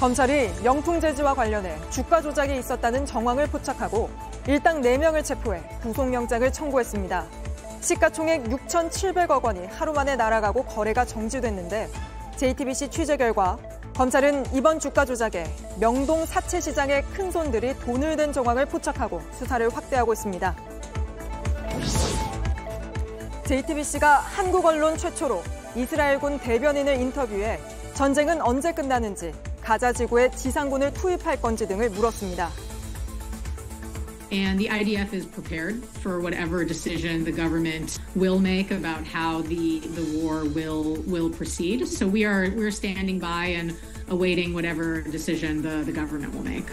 검찰이 영풍재지와 관련해 주가 조작이 있었다는 정황을 포착하고 일당 4명을 체포해 구속영장을 청구했습니다. 시가총액 6,700억 원이 하루 만에 날아가고 거래가 정지됐는데 JTBC 취재 결과 검찰은 이번 주가 조작에 명동 사채 시장의 큰 손들이 돈을 댄 정황을 포착하고 수사를 확대하고 있습니다. JTBC가 한국 언론 최초로 이스라엘군 대변인을 인터뷰해 전쟁은 언제 끝나는지 가자 지구에 지상군을 투입할 건지 등을 물었습니다. And the IDF is prepared for whatever decision the government will make about how the, the war will will proceed. So we are we're standing by and awaiting whatever decision the, the government will make.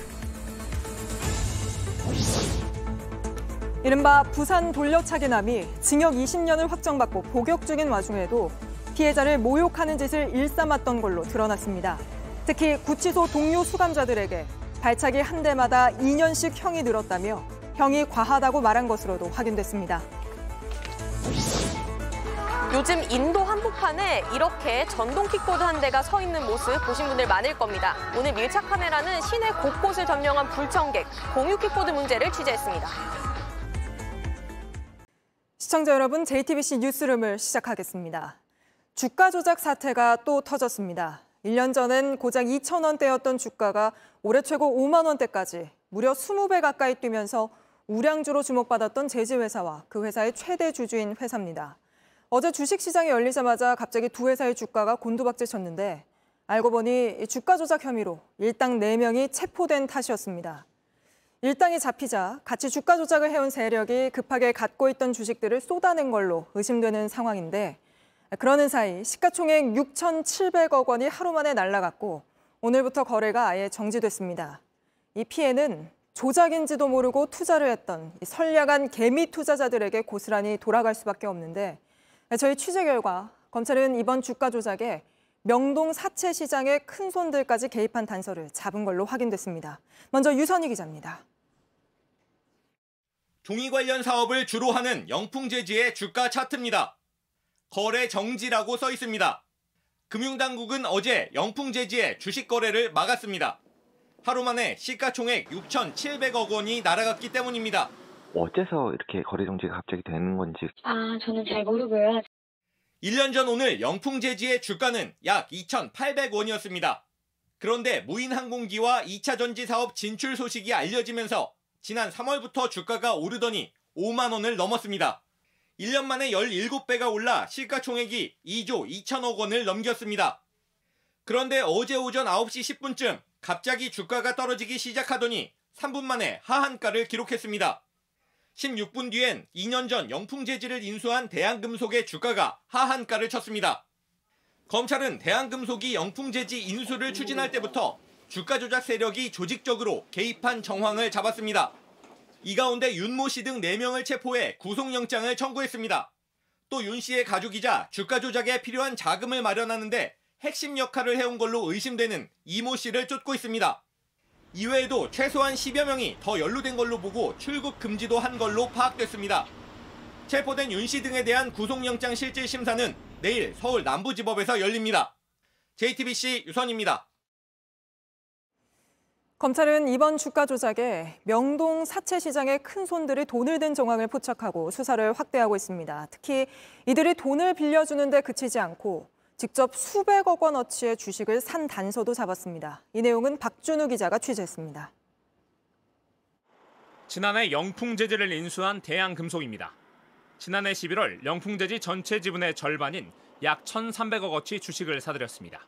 이른바 부산 돌려차기남이 징역 20년을 확정받고 복역 중인 와중에도 피해자를 모욕하는 짓을 일삼았던 걸로 드러났습니다. 특히 구치소 동료 수감자들에게 발차기 한 대마다 2년씩 형이 늘었다며 형이 과하다고 말한 것으로도 확인됐습니다. 요즘 인도 한복판에 이렇게 전동 킥보드 한 대가 서 있는 모습 보신 분들 많을 겁니다. 오늘 밀착 카메라는 시내 곳곳을 점령한 불청객, 공유 킥보드 문제를 취재했습니다. 시청자 여러분, JTBC 뉴스룸을 시작하겠습니다. 주가 조작 사태가 또 터졌습니다. 1년 전엔 고작 2천 원대였던 주가가 올해 최고 5만 원대까지 무려 20배 가까이 뛰면서 우량주로 주목받았던 제지회사와 그 회사의 최대 주주인 회사입니다. 어제 주식시장이 열리자마자 갑자기 두 회사의 주가가 곤두박질 쳤는데 알고 보니 주가 조작 혐의로 일당 4명이 체포된 탓이었습니다. 일당이 잡히자 같이 주가 조작을 해온 세력이 급하게 갖고 있던 주식들을 쏟아낸 걸로 의심되는 상황인데 그러는 사이 시가총액 6,700억 원이 하루 만에 날라갔고 오늘부터 거래가 아예 정지됐습니다. 이 피해는 조작인지도 모르고 투자를 했던 선량한 개미 투자자들에게 고스란히 돌아갈 수밖에 없는데 저희 취재 결과 검찰은 이번 주가 조작에 명동 사채 시장의 큰 손들까지 개입한 단서를 잡은 걸로 확인됐습니다. 먼저 유선희 기자입니다. 종이 관련 사업을 주로 하는 영풍재지의 주가 차트입니다. 거래 정지라고 써 있습니다. 금융당국은 어제 영풍재지의 주식 거래를 막았습니다. 하루 만에 시가총액 6,700억 원이 날아갔기 때문입니다. 어째서 이렇게 거래 정지가 갑자기 되는 건지. 아, 저는 잘 모르고요. 1년 전 오늘 영풍재지의 주가는 약 2,800원이었습니다. 그런데 무인항공기와 2차 전지 사업 진출 소식이 알려지면서 지난 3월부터 주가가 오르더니 5만 원을 넘었습니다. 1년 만에 17배가 올라 시가총액이 2조 2천억 원을 넘겼습니다. 그런데 어제 오전 9시 10분쯤 갑자기 주가가 떨어지기 시작하더니 3분 만에 하한가를 기록했습니다. 16분 뒤엔 2년 전 영풍재지를 인수한 대한금속의 주가가 하한가를 쳤습니다. 검찰은 대한금속이 영풍재지 인수를 추진할 때부터 주가 조작 세력이 조직적으로 개입한 정황을 잡았습니다. 이 가운데 윤모 씨 등 4명을 체포해 구속영장을 청구했습니다. 또 윤 씨의 가족이자 주가 조작에 필요한 자금을 마련하는데 핵심 역할을 해온 걸로 의심되는 이모 씨를 쫓고 있습니다. 이외에도 최소한 10여 명이 더 연루된 걸로 보고 출국 금지도 한 걸로 파악됐습니다. 체포된 윤 씨 등에 대한 구속영장 실질 심사는 내일 서울 남부지법에서 열립니다. JTBC 유선입니다. 검찰은 이번 주가 조작에 명동 사채 시장의 큰 손들이 돈을 댄 정황을 포착하고 수사를 확대하고 있습니다. 특히 이들이 돈을 빌려주는데 그치지 않고 직접 수백억 원어치의 주식을 산 단서도 잡았습니다. 이 내용은 박준우 기자가 취재했습니다. 지난해 영풍재지를 인수한 대양금속입니다. 지난해 11월 영풍재지 전체 지분의 절반인 약 1,300억 어치 주식을 사들였습니다.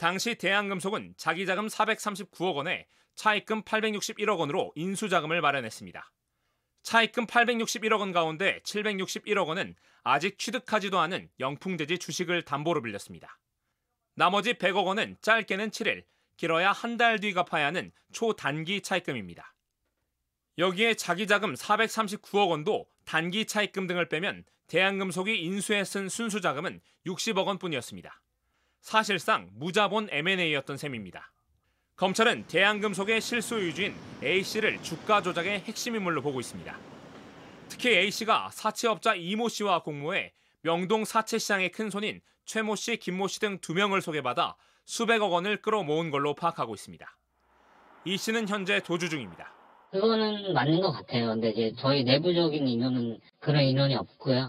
당시 대한금속은 자기 자금 439억 원에 차입금 861억 원으로 인수자금을 마련했습니다. 차입금 861억 원 가운데 761억 원은 아직 취득하지도 않은 영풍대지 주식을 담보로 빌렸습니다. 나머지 100억 원은 짧게는 7일, 길어야 한 달 뒤 갚아야 하는 초단기 차입금입니다. 여기에 자기 자금 439억 원도 단기 차입금 등을 빼면 대한금속이 인수에 쓴 순수 자금은 60억 원뿐이었습니다. 사실상 무자본 M&A였던 셈입니다. 검찰은 대한금속의 실소 유주인 A씨를 주가 조작의 핵심 인물로 보고 있습니다. 특히 A씨가 사채업자 이모 씨와 공모해 명동 사채시장의 큰 손인 최모 씨, 김모 씨 등 두 명을 소개받아 수백억 원을 끌어모은 걸로 파악하고 있습니다. 이 씨는 현재 도주 중입니다. 그거는 맞는 것 같아요. 근데 이제 저희 내부적인 인원은 그런 인원이 없고요.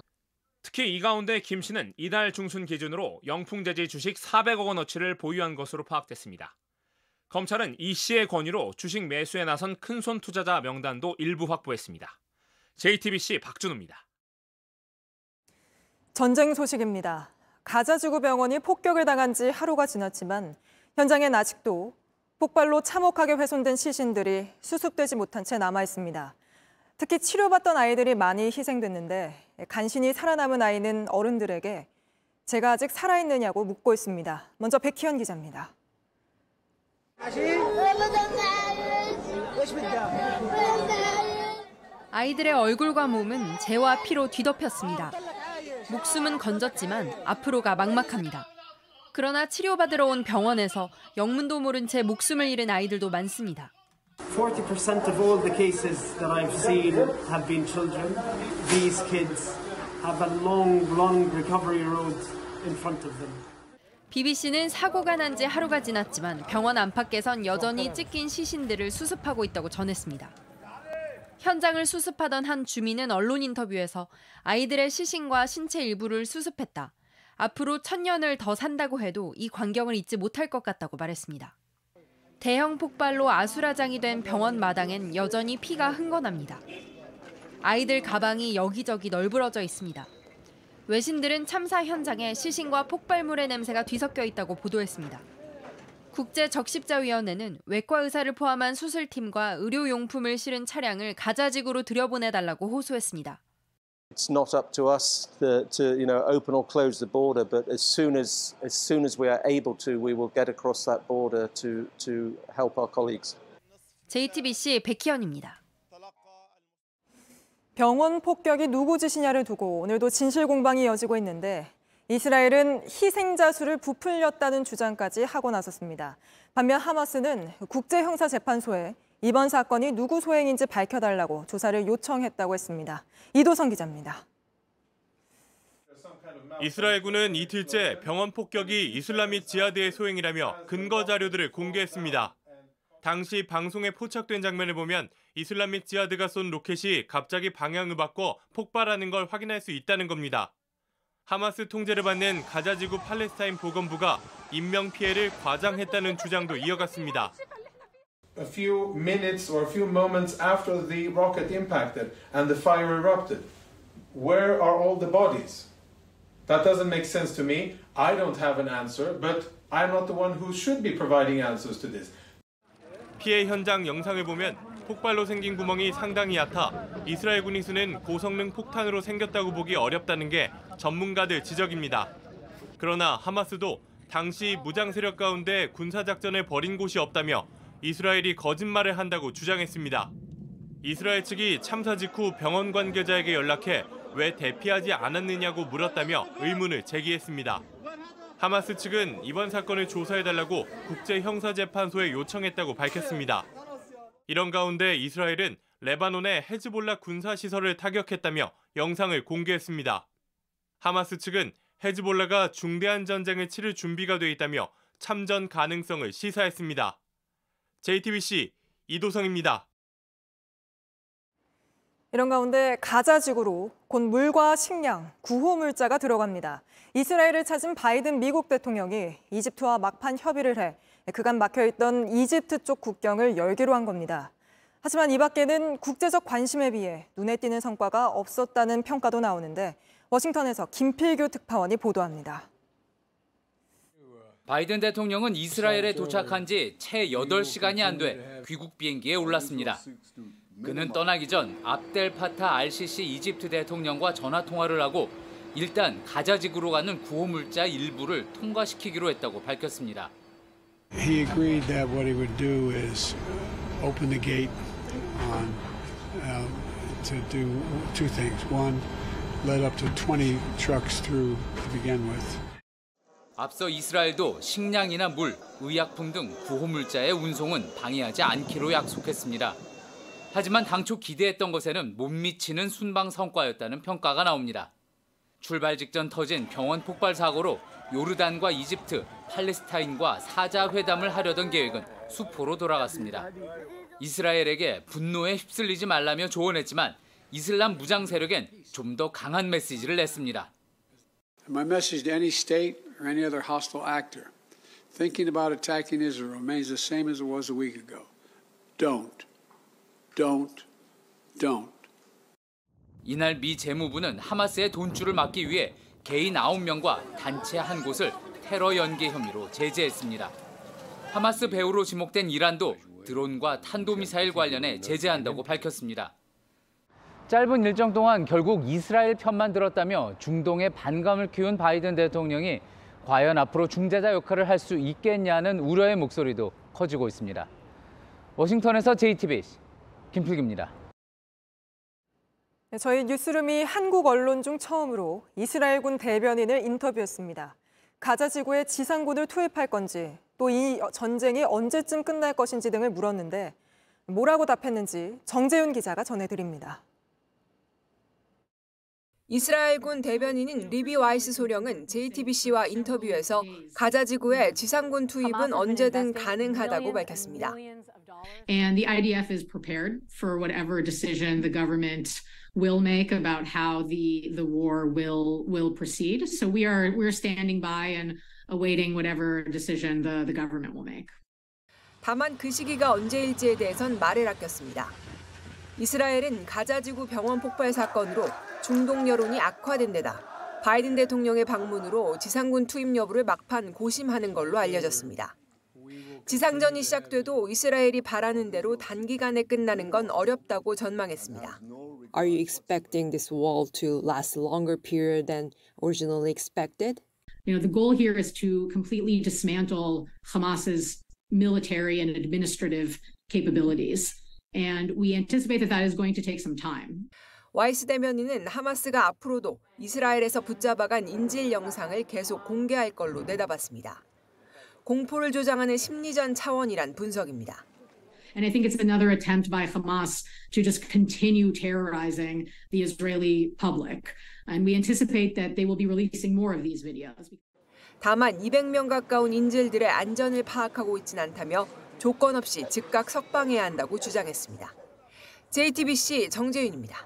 특히 이 가운데 김 씨는 이달 중순 기준으로 영풍재지 주식 400억 원어치를 보유한 것으로 파악됐습니다. 검찰은 이 씨의 권유로 주식 매수에 나선 큰손 투자자 명단도 일부 확보했습니다. JTBC 박준우입니다. 전쟁 소식입니다. 가자 지구병원이 폭격을 당한 지 하루가 지났지만 현장엔 아직도 폭발로 참혹하게 훼손된 시신들이 수습되지 못한 채 남아 있습니다. 특히 치료받던 아이들이 많이 희생됐는데 간신히 살아남은 아이는 어른들에게 제가 아직 살아있느냐고 묻고 있습니다. 먼저 백희연 기자입니다. 아이들의 얼굴과 몸은 재와 피로 뒤덮였습니다. 목숨은 건졌지만 앞으로가 막막합니다. 그러나 치료받으러 온 병원에서 영문도 모른 채 목숨을 잃은 아이들도 많습니다. 40% of all the cases that I've seen have been children. These kids have a long, long recovery road in front of them. BBC는 사고가 난 지 하루가 지났지만 병원 안팎에선 여전히 찢긴 시신들을 수습하고 있다고 전했습니다. 현장을 수습하던 한 주민은 언론 인터뷰에서 아이들의 시신과 신체 일부를 수습했다. 앞으로 천년을 더 산다고 해도 이 광경을 잊지 못할 것 같다고 말했습니다. 대형 폭발로 아수라장이 된 병원 마당엔 여전히 피가 흥건합니다. 아이들 가방이 여기저기 널브러져 있습니다. 외신들은 참사 현장에 시신과 폭발물의 냄새가 뒤섞여 있다고 보도했습니다. 국제적십자위원회는 외과 의사를 포함한 수술팀과 의료용품을 실은 차량을 가자지구로 들여보내달라고 호소했습니다. It's not up to us to, to, you know open or close the border, but as soon as as soon as we are able to, we will get across that border to to help our colleagues. JTBC 백희연입니다. 병원 폭격이 누구 짓이냐를 두고 오늘도 진실 공방이 이어지고 있는데 이스라엘은 희생자 수를 부풀렸다는 주장까지 하고 나섰습니다. 반면 하마스는 국제형사재판소에 이번 사건이 누구 소행인지 밝혀달라고 조사를 요청했다고 했습니다. 이도성 기자입니다. 이스라엘군은 이틀째 병원 폭격이 이슬라밋 지하드의 소행이라며 근거 자료들을 공개했습니다. 당시 방송에 포착된 장면을 보면 이슬라밋 지하드가 쏜 로켓이 갑자기 방향을 바꿔 폭발하는 걸 확인할 수 있다는 겁니다. 하마스 통제를 받는 가자지구 팔레스타인 보건부가 인명 피해를 과장했다는 주장도 이어갔습니다. A few minutes or a few moments after the rocket impacted and the fire erupted, where are all the bodies? That doesn't make sense to me. I don't have an answer, but I'm not the one who should be providing answers to this. 피해 현장 영상을 보면 폭발로 생긴 구멍이 상당히 얕아 이스라엘 군이 쓰는 고성능 폭탄으로 생겼다고 보기 어렵다는 게 전문가들 지적입니다. 그러나 하마스도 당시 무장 세력 가운데 군사 작전을 벌인 곳이 없다며 이스라엘이 거짓말을 한다고 주장했습니다. 이스라엘 측이 참사 직후 병원 관계자에게 연락해 왜 대피하지 않았느냐고 물었다며 의문을 제기했습니다. 하마스 측은 이번 사건을 조사해달라고 국제형사재판소에 요청했다고 밝혔습니다. 이런 가운데 이스라엘은 레바논의 헤즈볼라 군사시설을 타격했다며 영상을 공개했습니다. 하마스 측은 헤즈볼라가 중대한 전쟁을 치를 준비가 돼 있다며 참전 가능성을 시사했습니다. JTBC 이도성입니다. 이런 가운데 가자 지구로 곧 물과 식량, 구호 물자가 들어갑니다. 이스라엘을 찾은 바이든 미국 대통령이 이집트와 막판 협의를 해 그간 막혀있던 이집트 쪽 국경을 열기로 한 겁니다. 하지만 이 밖에는 국제적 관심에 비해 눈에 띄는 성과가 없었다는 평가도 나오는데 워싱턴에서 김필규 특파원이 보도합니다. 바이든 대통령은 이스라엘에 도착한 지 채 8시간이 안 돼 귀국 비행기에 올랐습니다. 그는 떠나기 전 압델 파타 알시시 이집트 대통령과 전화 통화를 하고 일단 가자 지구로 가는 구호 물자 일부를 통과시키기로 했다고 밝혔습니다. He agreed that what he would do is open the gate on, uh, to do two things. One, let up to 20 trucks through to begin with. 앞서 이스라엘도 식량이나 물, 의약품 등 구호물자의 운송은 방해하지 않기로 약속했습니다. 하지만 당초 기대했던 것에는 못 미치는 순방 성과였다는 평가가 나옵니다. 출발 직전 터진 병원 폭발 사고로 요르단과 이집트, 팔레스타인과 사자 회담을 하려던 계획은 수포로 돌아갔습니다. 이스라엘에게 분노에 휩쓸리지 말라며 조언했지만 이슬람 무장 세력엔 좀 더 강한 메시지를 냈습니다. My message to any state or any other hostile actor thinking about attacking Israel remains the same as it was a week ago. Don't. Don't. Don't. 이날 미 재무부는 하마스의 돈줄을 막기 위해 개인 9명과 단체 한 곳을 테러 연계 혐의로 제재했습니다. 하마스 배후로 지목된 이란도 드론과 탄도미사일 관련해 제재한다고 밝혔습니다. 짧은 일정 동안 결국 이스라엘 편만 들었다며 중동에 반감을 키운 바이든 대통령이 과연 앞으로 중재자 역할을 할 수 있겠냐는 우려의 목소리도 커지고 있습니다. 워싱턴에서 JTBC 김필기입니다. 네, 저희 뉴스룸이 한국 언론 중 처음으로 이스라엘군 대변인을 인터뷰했습니다. 가자 지구에 지상군을 투입할 건지 또 이 전쟁이 언제쯤 끝날 것인지 등을 물었는데 뭐라고 답했는지 정재윤 기자가 전해드립니다. 이스라엘군 대변인인 리비 와이스 소령은 JTBC와 인터뷰에서 가자 지구에 지상군 투입은 언제든 가능하다고 밝혔습니다. And the IDF is prepared for whatever decision the government will make about how the the war will will proceed. So we are we're standing by and awaiting whatever decision the the government will make. 다만 그 시기가 언제일지에 대해선 말을 아꼈습니다. 이스라엘은 가자지구 병원 폭발 사건으로 중동 여론이 악화된 데다 바이든 대통령의 방문으로 지상군 투입 여부를 막판 고심하는 걸로 알려졌습니다. 지상전이 시작돼도 이스라엘이 바라는 대로 단기간에 끝나는 건 어렵다고 전망했습니다. Are you expecting this wall to last a longer period than originally expected? You know, the goal here is to completely dismantle Hamas's military and administrative capabilities. And we anticipate that that is going to take some time. 와이스 대변인은 하마스가 앞으로도 이스라엘에서 붙잡아간 인질 영상을 계속 공개할 걸로 내다봤습니다. 공포를 조장하는 심리전 차원이란 분석입니다. And I think it's another attempt by Hamas to just continue terrorizing the Israeli public. And we anticipate that they will be releasing more of these videos. 다만 200명 가까운 인질들의 안전을 파악하고 있진 않다며 조건 없이 즉각 석방해야 한다고 주장했습니다. JTBC 정재윤입니다.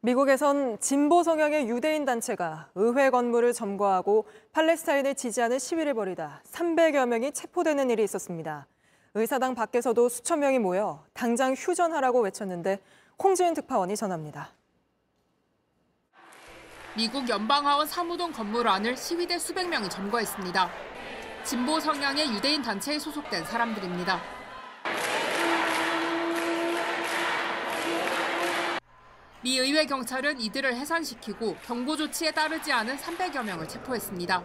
미국에선 진보 성향의 유대인 단체가 의회 건물을 점거하고 팔레스타인을 지지하는 시위를 벌이다 300여 명이 체포되는 일이 있었습니다. 의사당 밖에서도 수천 명이 모여 당장 휴전하라고 외쳤는데 홍지은 특파원이 전합니다. 미국 연방하원 사무동 건물 안을 시위대 수백 명이 점거했습니다. 진보 성향의 유대인 단체에 소속된 사람들입니다. 미 의회 경찰은 이들을 해산시키고 경고 조치에 따르지 않은 300여 명을 체포했습니다.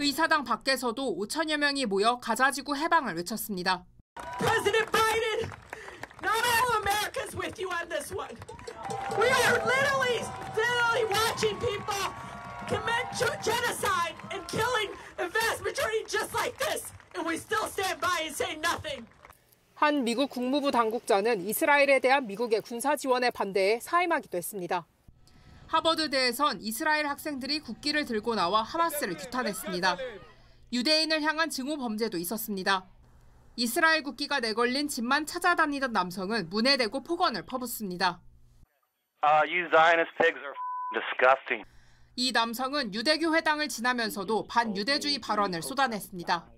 의사당 밖에서도 5천여 명이 모여 가자지구 해방을 외쳤습니다. And vast majority just like this, and we still stand by and say nothing. 한 미국 국무부 당국자는 이스라엘에 대한 미국의 군사 지원에 반대해 사임하기도 했습니다. 하버드대에선 이스라엘 학생들이 국기를 들고 나와 하마스를 규탄했습니다. 유대인을 향한 증오 범죄도 있었습니다. 이스라엘 국기가 내걸린 집만 찾아다니던 남성은 문에 대고 폭언을 퍼붓습니다. Uh, 이 남성은 유대교 회당을 지나면서도 반유대주의 발언을 쏟아냈습니다.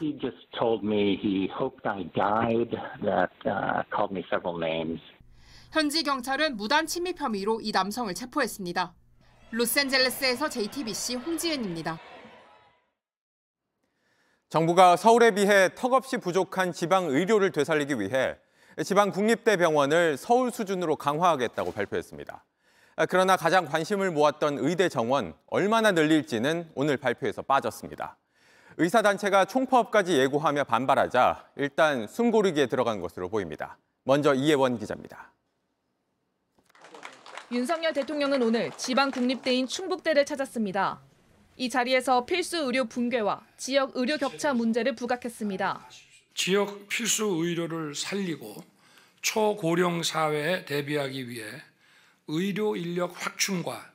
He just told me he hoped I died, that uh, called me several names. 현지 경찰은 무단 침입 혐의로 이 남성을 체포했습니다. 로스앤젤레스에서 JTBC 홍지은입니다. 정부가 서울에 비해 턱없이 부족한 지방 의료를 되살리기 위해 지방 국립대병원을 서울 수준으로 강화하겠다고 발표했습니다. 그러나 가장 관심을 모았던 의대 정원 얼마나 늘릴지는 오늘 발표에서 빠졌습니다. 의사단체가 총파업까지 예고하며 반발하자 일단 숨고르기에 들어간 것으로 보입니다. 먼저 이혜원 기자입니다. 윤석열 대통령은 오늘 지방 국립대인 충북대를 찾았습니다. 이 자리에서 필수 의료 붕괴와 지역 의료 격차 문제를 부각했습니다. 지역 필수 의료를 살리고 초고령 사회에 대비하기 위해 의료 인력 확충과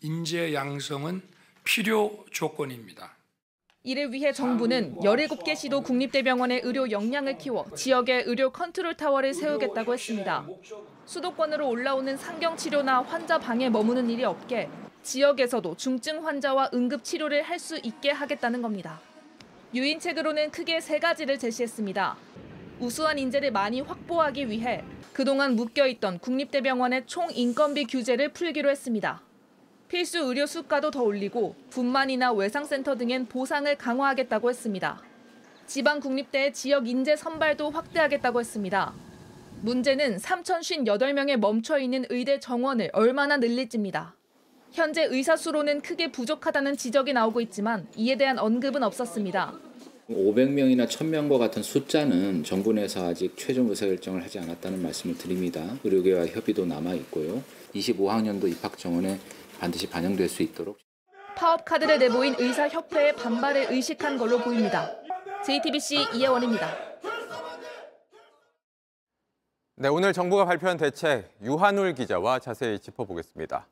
인재 양성은 필요 조건입니다. 이를 위해 정부는 17개 시도 국립대병원의 의료 역량을 키워 지역에 의료 컨트롤 타워를 세우겠다고 했습니다. 수도권으로 올라오는 상경 치료나 환자 방에 머무는 일이 없게 지역에서도 중증 환자와 응급 치료를 할 수 있게 하겠다는 겁니다. 유인책으로는 크게 세 가지를 제시했습니다. 우수한 인재를 많이 확보하기 위해 그동안 묶여있던 국립대병원의 총 인건비 규제를 풀기로 했습니다. 필수 의료 수가도 더 올리고 분만이나 외상센터 등엔 보상을 강화하겠다고 했습니다. 지방 국립대의 지역 인재 선발도 확대하겠다고 했습니다. 문제는 3,058명에 멈춰 있는 의대 정원을 얼마나 늘릴지입니다. 현재 의사 수로는 크게 부족하다는 지적이 나오고 있지만 이에 대한 언급은 없었습니다. 500명이나 1000명과 같은 숫자는 정부 내에서 아직 최종 의사결정을 하지 않았다는 말씀을 드립니다. 의료계와 협의도 남아 있고요. 25학년도 입학 정원에 반드시 반영될 수 있도록 파업 카드를 내보인 의사협회의 반발을 의식한 걸로 보입니다. JTBC 이혜원입니다. 네, 오늘 정부가 발표한 대책 유한울 기자와 자세히 짚어보겠습니다.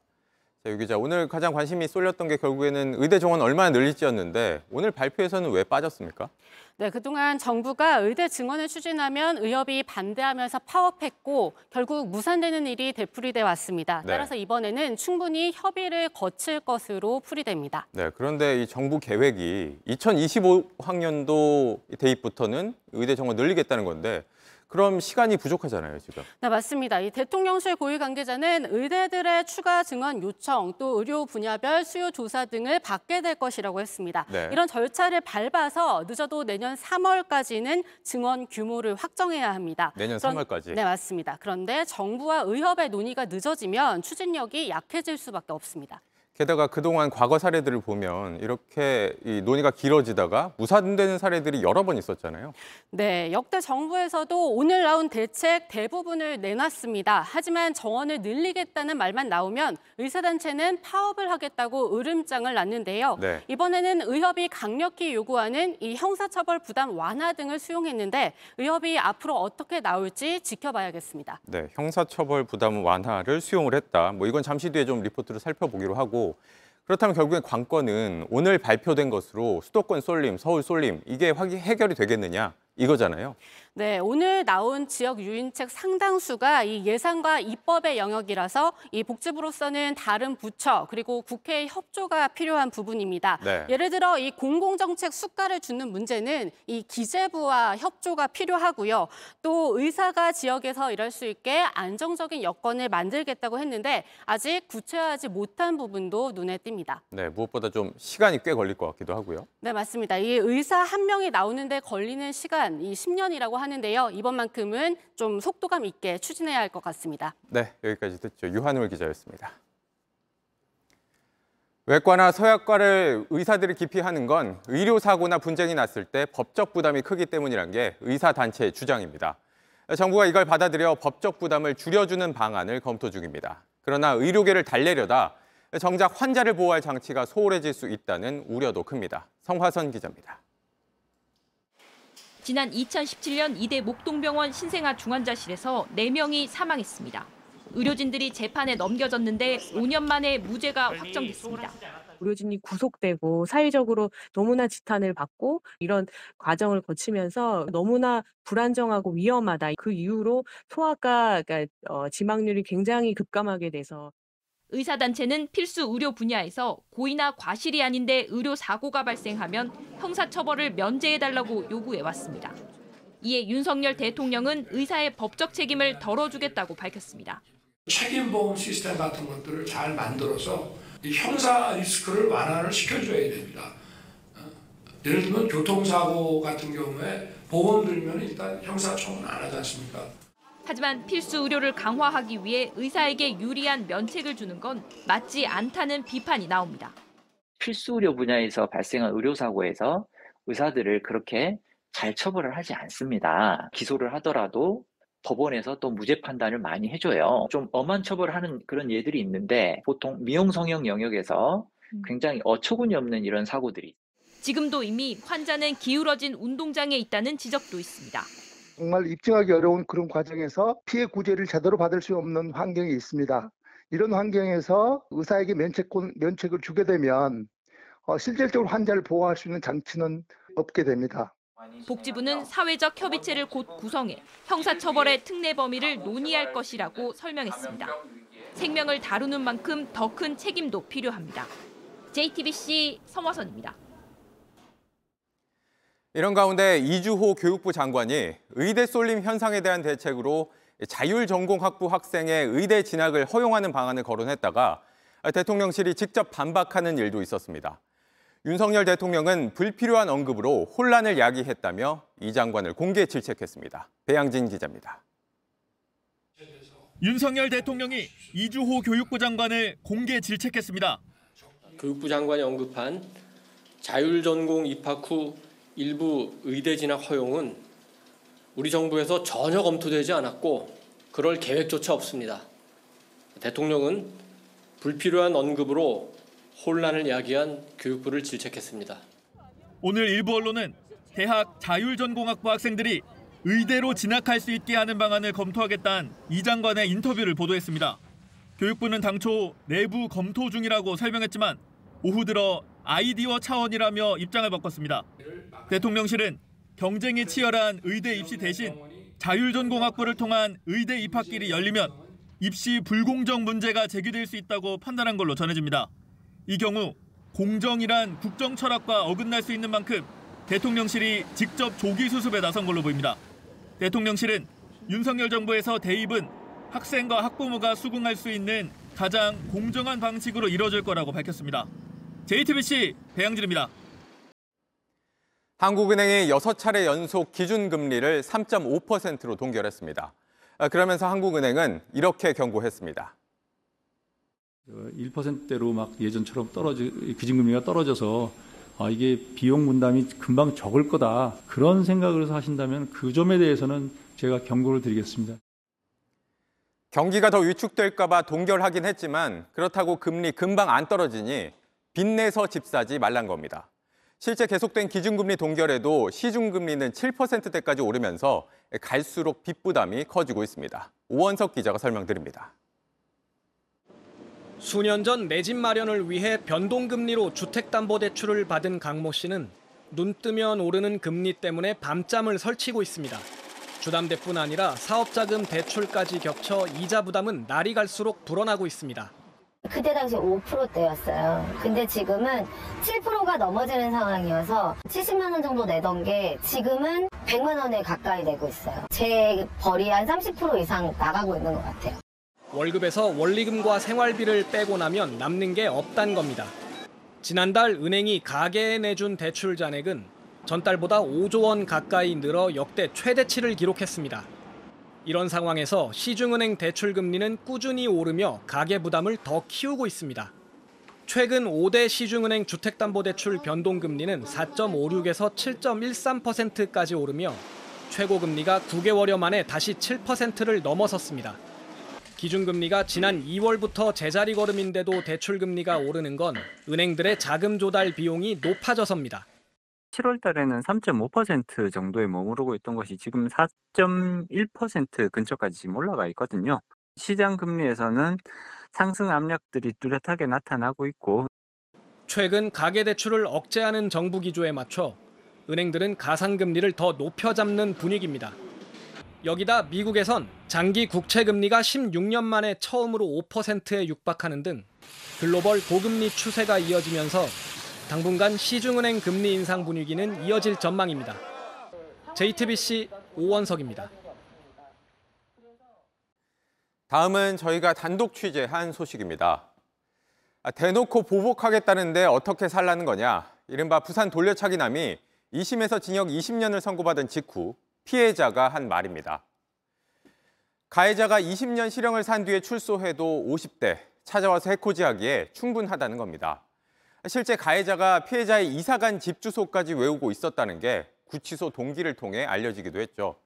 자, 유 기자, 오늘 가장 관심이 쏠렸던 게 결국에는 의대 정원 얼마나 늘릴지였는데 오늘 발표에서는 왜 빠졌습니까? 네, 그동안 정부가 의대 증원을 추진하면 의협이 반대하면서 파업했고 결국 무산되는 일이 되풀이돼 왔습니다. 네. 따라서 이번에는 충분히 협의를 거칠 것으로 풀이됩니다. 네, 그런데 이 정부 계획이 2025학년도 대입부터는 의대 정원 늘리겠다는 건데 그럼 시간이 부족하잖아요, 지금. 네, 맞습니다. 이 대통령실 고위 관계자는 의대들의 추가 증원 요청 또 의료 분야별 수요 조사 등을 받게 될 것이라고 했습니다. 네. 이런 절차를 밟아서 늦어도 내년 3월까지는 증원 규모를 확정해야 합니다. 내년 그런- 3월까지? 네, 맞습니다. 그런데 정부와 의협의 논의가 늦어지면 추진력이 약해질 수밖에 없습니다. 게다가 그동안 과거 사례들을 보면 이렇게 이 논의가 길어지다가 무산되는 사례들이 여러 번 있었잖아요. 네, 역대 정부에서도 오늘 나온 대책 대부분을 내놨습니다. 하지만 정원을 늘리겠다는 말만 나오면 의사단체는 파업을 하겠다고 으름장을 놨는데요. 네. 이번에는 의협이 강력히 요구하는 이 형사처벌 부담 완화 등을 수용했는데 의협이 앞으로 어떻게 나올지 지켜봐야겠습니다. 네, 형사처벌 부담 완화를 수용을 했다. 뭐 이건 잠시 뒤에 좀 리포트를 살펴보기로 하고 그렇다면 결국엔 관건은 오늘 발표된 것으로 수도권 쏠림, 서울 쏠림 이게 확 해결이 되겠느냐 이거잖아요. 네, 오늘 나온 지역 유인책 상당수가 이 예산과 입법의 영역이라서 이 복지부로서는 다른 부처 그리고 국회의 협조가 필요한 부분입니다. 네. 예를 들어 이 공공정책 수가를 주는 문제는 이 기재부와 협조가 필요하고요. 또 의사가 지역에서 일할 수 있게 안정적인 여건을 만들겠다고 했는데 아직 구체화하지 못한 부분도 눈에 띕니다. 네, 무엇보다 좀 시간이 꽤 걸릴 것 같기도 하고요. 네, 맞습니다. 이 의사 한 명이 나오는데 걸리는 시간 이 10년이라고 하는데요. 이번만큼은 좀 속도감 있게 추진해야 할 것 같습니다. 네, 여기까지 듣죠. 유한울 기자였습니다. 외과나 서약과를 의사들이 기피하는 건 의료 사고나 분쟁이 났을 때 법적 부담이 크기 때문이란 게 의사 단체의 주장입니다. 정부가 이걸 받아들여 법적 부담을 줄여주는 방안을 검토 중입니다. 그러나 의료계를 달래려다 정작 환자를 보호할 장치가 소홀해질 수 있다는 우려도 큽니다. 성화선 기자입니다. 지난 2017년 이대 목동병원 신생아 중환자실에서 4명이 사망했습니다. 의료진들이 재판에 넘겨졌는데 5년 만에 무죄가 확정됐습니다. 의료진이 구속되고 사회적으로 너무나 지탄을 받고 이런 과정을 거치면서 너무나 불안정하고 위험하다. 그 이후로 소아과 그러니까 어, 지망률이 굉장히 급감하게 돼서 의사단체는 필수 의료 분야에서 고의나 과실이 아닌데 의료 사고가 발생하면 형사처벌을 면제해달라고 요구해왔습니다. 이에 윤석열 대통령은 의사의 법적 책임을 덜어주겠다고 밝혔습니다. 책임보험 시스템 같은 것들을 잘 만들어서 이 형사 리스크를 완화를 시켜줘야 됩니다. 어, 예를 들면 교통사고 같은 경우에 보험 들면 일단 형사 처분 안 하지 않습니까? 하지만 필수 의료를 강화하기 위해 의사에게 유리한 면책을 주는 건 맞지 않다는 비판이 나옵니다. 필수 의료 분야에서 발생한 의료 사고에서 의사들을 그렇게 잘 처벌을 하지 않습니다. 기소를 하더라도 법원에서 또 무죄 판단을 많이 해줘요. 좀 엄한 처벌을 하는 그런 예들이 있는데 보통 미용 성형 영역에서 굉장히 어처구니 없는 이런 사고들이 지금도 이미 환자는 기울어진 운동장에 있다는 지적도 있습니다. 정말 입증하기 어려운 그런 과정에서 피해 구제를 제대로 받을 수 없는 환경이 있습니다. 이런 환경에서 의사에게 면책권, 면책을 주게 되면 어, 실질적으로 환자를 보호할 수 있는 장치는 없게 됩니다. 복지부는 사회적 협의체를 곧 구성해 형사처벌의 특례 범위를 논의할 것이라고 설명했습니다. 생명을 다루는 만큼 더 큰 책임도 필요합니다. JTBC 성화선입니다. 이런 가운데 이주호 교육부 장관이 의대 쏠림 현상에 대한 대책으로 자율 전공 학부 학생의 의대 진학을 허용하는 방안을 거론했다가 대통령실이 직접 반박하는 일도 있었습니다. 윤석열 대통령은 불필요한 언급으로 혼란을 야기했다며 이 장관을 공개 질책했습니다. 배양진 기자입니다. 윤석열 대통령이 이주호 교육부 장관을 공개 질책했습니다. 교육부 장관이 언급한 자율 전공 입학 후 일부 의대 진학 허용은 우리 정부에서 전혀 검토되지 않았고 그럴 계획조차 없습니다. 대통령은 불필요한 언급으로 혼란을 야기한 교육부를 질책했습니다. 오늘 일부 언론은 대학 자율전공학부 학생들이 의대로 진학할 수 있게 하는 방안을 검토하겠다는 이 장관의 인터뷰를 보도했습니다. 교육부는 당초 내부 검토 중이라고 설명했지만 오후 들어 아이디어 차원이라며 입장을 바꿨습니다. 대통령실은 경쟁이 치열한 의대 입시 대신 자율전공학부를 통한 의대 입학길이 열리면 입시 불공정 문제가 제기될 수 있다고 판단한 걸로 전해집니다. 이 경우 공정이란 국정 철학과 어긋날 수 있는 만큼 대통령실이 직접 조기 수습에 나선 걸로 보입니다. 대통령실은 윤석열 정부에서 대입은 학생과 학부모가 수긍할 수 있는 가장 공정한 방식으로 이뤄질 거라고 밝혔습니다. JTBC 배양진입니다. 한국은행이 6차례 연속 기준금리를 3.5%로 동결했습니다. 그러면서 한국은행은 이렇게 경고했습니다. 1%대로 막 예전처럼 떨어져 기준금리가 떨어져서 아, 이게 비용 분담이 금방 적을 거다 그런 생각을 해서 하신다면 그 점에 대해서는 제가 경고를 드리겠습니다. 경기가 더 위축될까 봐 동결하긴 했지만 그렇다고 금리 금방 안 떨어지니 빚내서 집 사지 말란 겁니다. 실제 계속된 기준금리 동결에도 시중금리는 7%대까지 오르면서 갈수록 빚 부담이 커지고 있습니다. 오원석 기자가 설명드립니다. 수년 전 내 집 마련을 위해 변동금리로 주택담보대출을 받은 강모 씨는 눈 뜨면 오르는 금리 때문에 밤잠을 설치고 있습니다. 주담대뿐 아니라 사업자금 대출까지 겹쳐 이자 부담은 날이 갈수록 불어나고 있습니다. 그때 당시 5%대였어요. 근데 지금은 7%가 넘어지는 상황이어서 70만 원 정도 내던 게 지금은 100만 원에 가까이 내고 있어요. 제 벌이 한 30% 이상 나가고 있는 것 같아요. 월급에서 원리금과 생활비를 빼고 나면 남는 게 없단 겁니다. 지난달 은행이 가계에 내준 대출 잔액은 전달보다 5조 원 가까이 늘어 역대 최대치를 기록했습니다. 이런 상황에서 시중은행 대출 금리는 꾸준히 오르며 가계 부담을 더 키우고 있습니다. 최근 5대 시중은행 주택담보대출 변동금리는 4.56에서 7.13%까지 오르며 최고금리가 9개월여 만에 다시 7%를 넘어섰습니다. 기준금리가 지난 2월부터 제자리 걸음인데도 대출금리가 오르는 건 은행들의 자금 조달 비용이 높아져서입니다. 7월 달에는 3.5% 정도에 머무르고 있던 것이 지금 4.1% 근처까지 지금 올라가 있거든요. 시장 금리에서는 상승 압력들이 뚜렷하게 나타나고 있고 최근 가계 대출을 억제하는 정부 기조에 맞춰 은행들은 가상 금리를 더 높여 잡는 분위기입니다. 여기다 미국에선 장기 국채 금리가 16년 만에 처음으로 5%에 육박하는 등 글로벌 고금리 추세가 이어지면서 당분간 시중은행 금리 인상 분위기는 이어질 전망입니다. JTBC 오원석입니다. 다음은 저희가 단독 취재한 소식입니다. 아, 대놓고 보복하겠다는데 어떻게 살라는 거냐. 이른바 부산 돌려차기남이 2심에서 징역 20년을 선고받은 직후 피해자가 한 말입니다. 가해자가 20년 실형을 산 뒤에 출소해도 50대 찾아와서 해코지하기에 충분하다는 겁니다. 실제 가해자가 피해자의 이사 간 집 주소까지 외우고 있었다는 게 구치소 동기를 통해 알려지기도 했죠.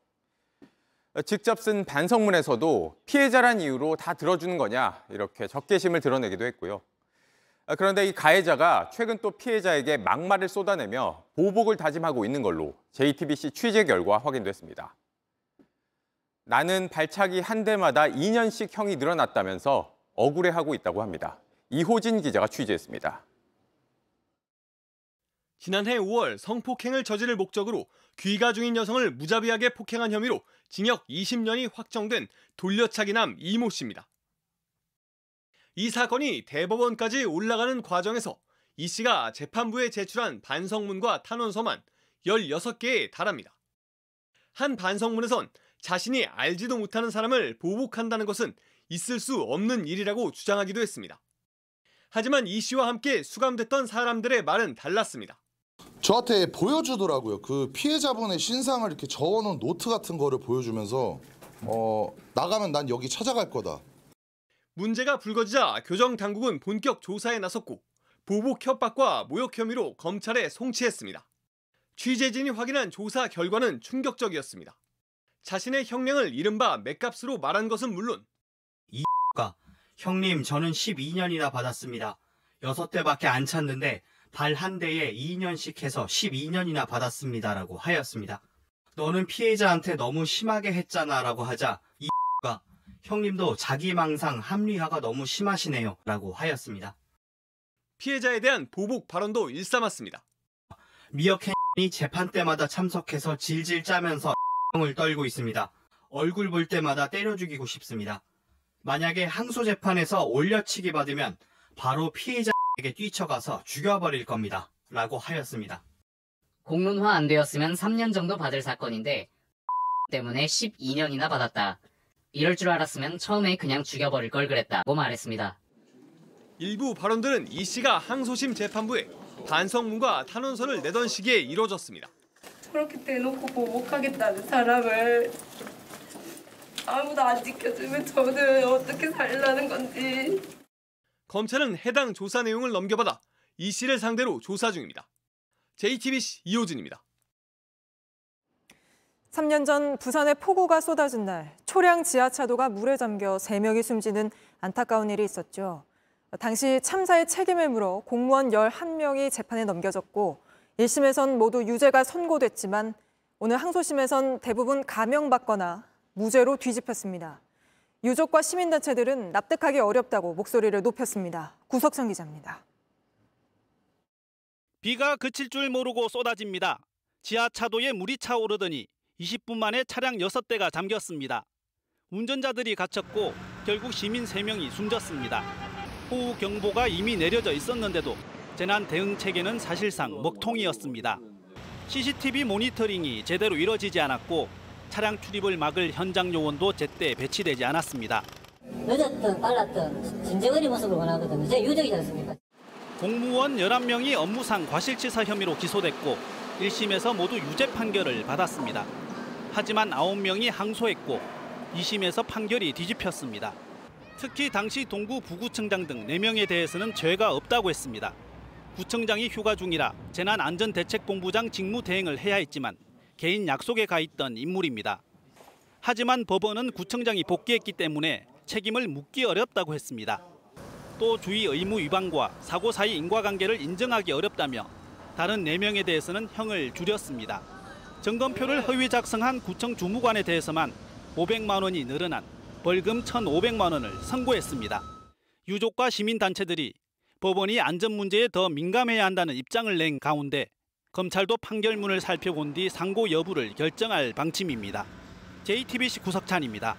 직접 쓴 반성문에서도 피해자란 이유로 다 들어주는 거냐 이렇게 적개심을 드러내기도 했고요. 그런데 이 가해자가 최근 또 피해자에게 막말을 쏟아내며 보복을 다짐하고 있는 걸로 JTBC 취재 결과 확인됐습니다. 나는 발차기 한 대마다 2년씩 형이 늘어났다면서 억울해하고 있다고 합니다. 이호진 기자가 취재했습니다. 지난해 5월 성폭행을 저지를 목적으로 귀가 중인 여성을 무자비하게 폭행한 혐의로 징역 20년이 확정된 돌려차기남 이모 씨입니다. 이 사건이 대법원까지 올라가는 과정에서 이 씨가 재판부에 제출한 반성문과 탄원서만 16개에 달합니다. 한 반성문에선 자신이 알지도 못하는 사람을 보복한다는 것은 있을 수 없는 일이라고 주장하기도 했습니다. 하지만 이 씨와 함께 수감됐던 사람들의 말은 달랐습니다. 저한테 보여주더라고요. 그 피해자분의 신상을 이렇게 적어놓은 노트 같은 거를 보여주면서 어 나가면 난 여기 찾아갈 거다. 문제가 불거지자 교정 당국은 본격 조사에 나섰고 보복 협박과 모욕 혐의로 검찰에 송치했습니다. 취재진이 확인한 조사 결과는 충격적이었습니다. 자신의 형량을 이른바 맥값으로 말한 것은 물론 이가 형님 저는 12년이나 받았습니다. 6대밖에 안 찼는데 발 한 대에 2년씩 해서 12년이나 받았습니다라고 하였습니다. 너는 피해자한테 너무 심하게 했잖아라고 하자 이가 형님도 자기 망상 합리화가 너무 심하시네요 라고 하였습니다. 피해자에 대한 보복 발언도 일삼았습니다. 미역캔이 재판 때마다 참석해서 질질 짜면서 을 떨고 있습니다. 얼굴 볼 때마다 때려 죽이고 싶습니다. 만약에 항소 재판에서 올려치기 받으면 바로 피해자 에게 뛰쳐가서 죽여버릴 겁니다. 라고 하였습니다. 공론화 안 되었으면 3년 정도 받을 사건인데 때문에 12년이나 받았다. 이럴 줄 알았으면 처음에 그냥 죽여버릴 걸 그랬다고 말했습니다. 일부 발언들은 이 씨가 항소심 재판부에 반성문과 탄원서를 내던 시기에 이뤄졌습니다. 그렇게 대놓고 보복하겠다는 사람을 아무도 안 지켜주면 저는 어떻게 살라는 건지. 검찰은 해당 조사 내용을 넘겨받아 이 씨를 상대로 조사 중입니다. JTBC 이호준입니다. 3년 전 부산에 폭우가 쏟아진 날 초량 지하차도가 물에 잠겨 3명이 숨지는 안타까운 일이 있었죠. 당시 참사의 책임을 물어 공무원 11명이 재판에 넘겨졌고 1심에선 모두 유죄가 선고됐지만 오늘 항소심에선 대부분 감형받거나 무죄로 뒤집혔습니다. 유족과 시민단체들은 납득하기 어렵다고 목소리를 높였습니다. 구석성 기자입니다. 비가 그칠 줄 모르고 쏟아집니다. 지하차도에 물이 차오르더니 20분 만에 차량 6대가 잠겼습니다. 운전자들이 갇혔고 결국 시민 3명이 숨졌습니다. 호우 경보가 이미 내려져 있었는데도 재난 대응 체계는 사실상 먹통이었습니다. CCTV 모니터링이 제대로 이뤄지지 않았고 차량 출입을 막을 현장 요원도 제때 배치되지 않았습니다. 늦었든 빨랐든 진정어리 모습을 원하거든요. 제 유족이지 않습니까? 공무원 11명이 업무상 과실치사 혐의로 기소됐고 1심에서 모두 유죄 판결을 받았습니다. 하지만 9명이 항소했고 2심에서 판결이 뒤집혔습니다. 특히 당시 동구 부구청장 등 4명에 대해서는 죄가 없다고 했습니다. 구청장이 휴가 중이라 재난안전대책본부장 직무 대행을 해야 했지만 개인 약속에 가 있던 인물입니다. 하지만 법원은 구청장이 복귀했기 때문에 책임을 묻기 어렵다고 했습니다. 또 주의 의무 위반과 사고 사이 인과관계를 인정하기 어렵다며 다른 4명에 대해서는 형을 줄였습니다. 점검표를 허위 작성한 구청 주무관에 대해서만 500만 원이 늘어난 벌금 1,500만 원을 선고했습니다. 유족과 시민단체들이 법원이 안전 문제에 더 민감해야 한다는 입장을 낸 가운데 검찰도 판결문을 살펴본 뒤 상고 여부를 결정할 방침입니다. JTBC 구석찬입니다.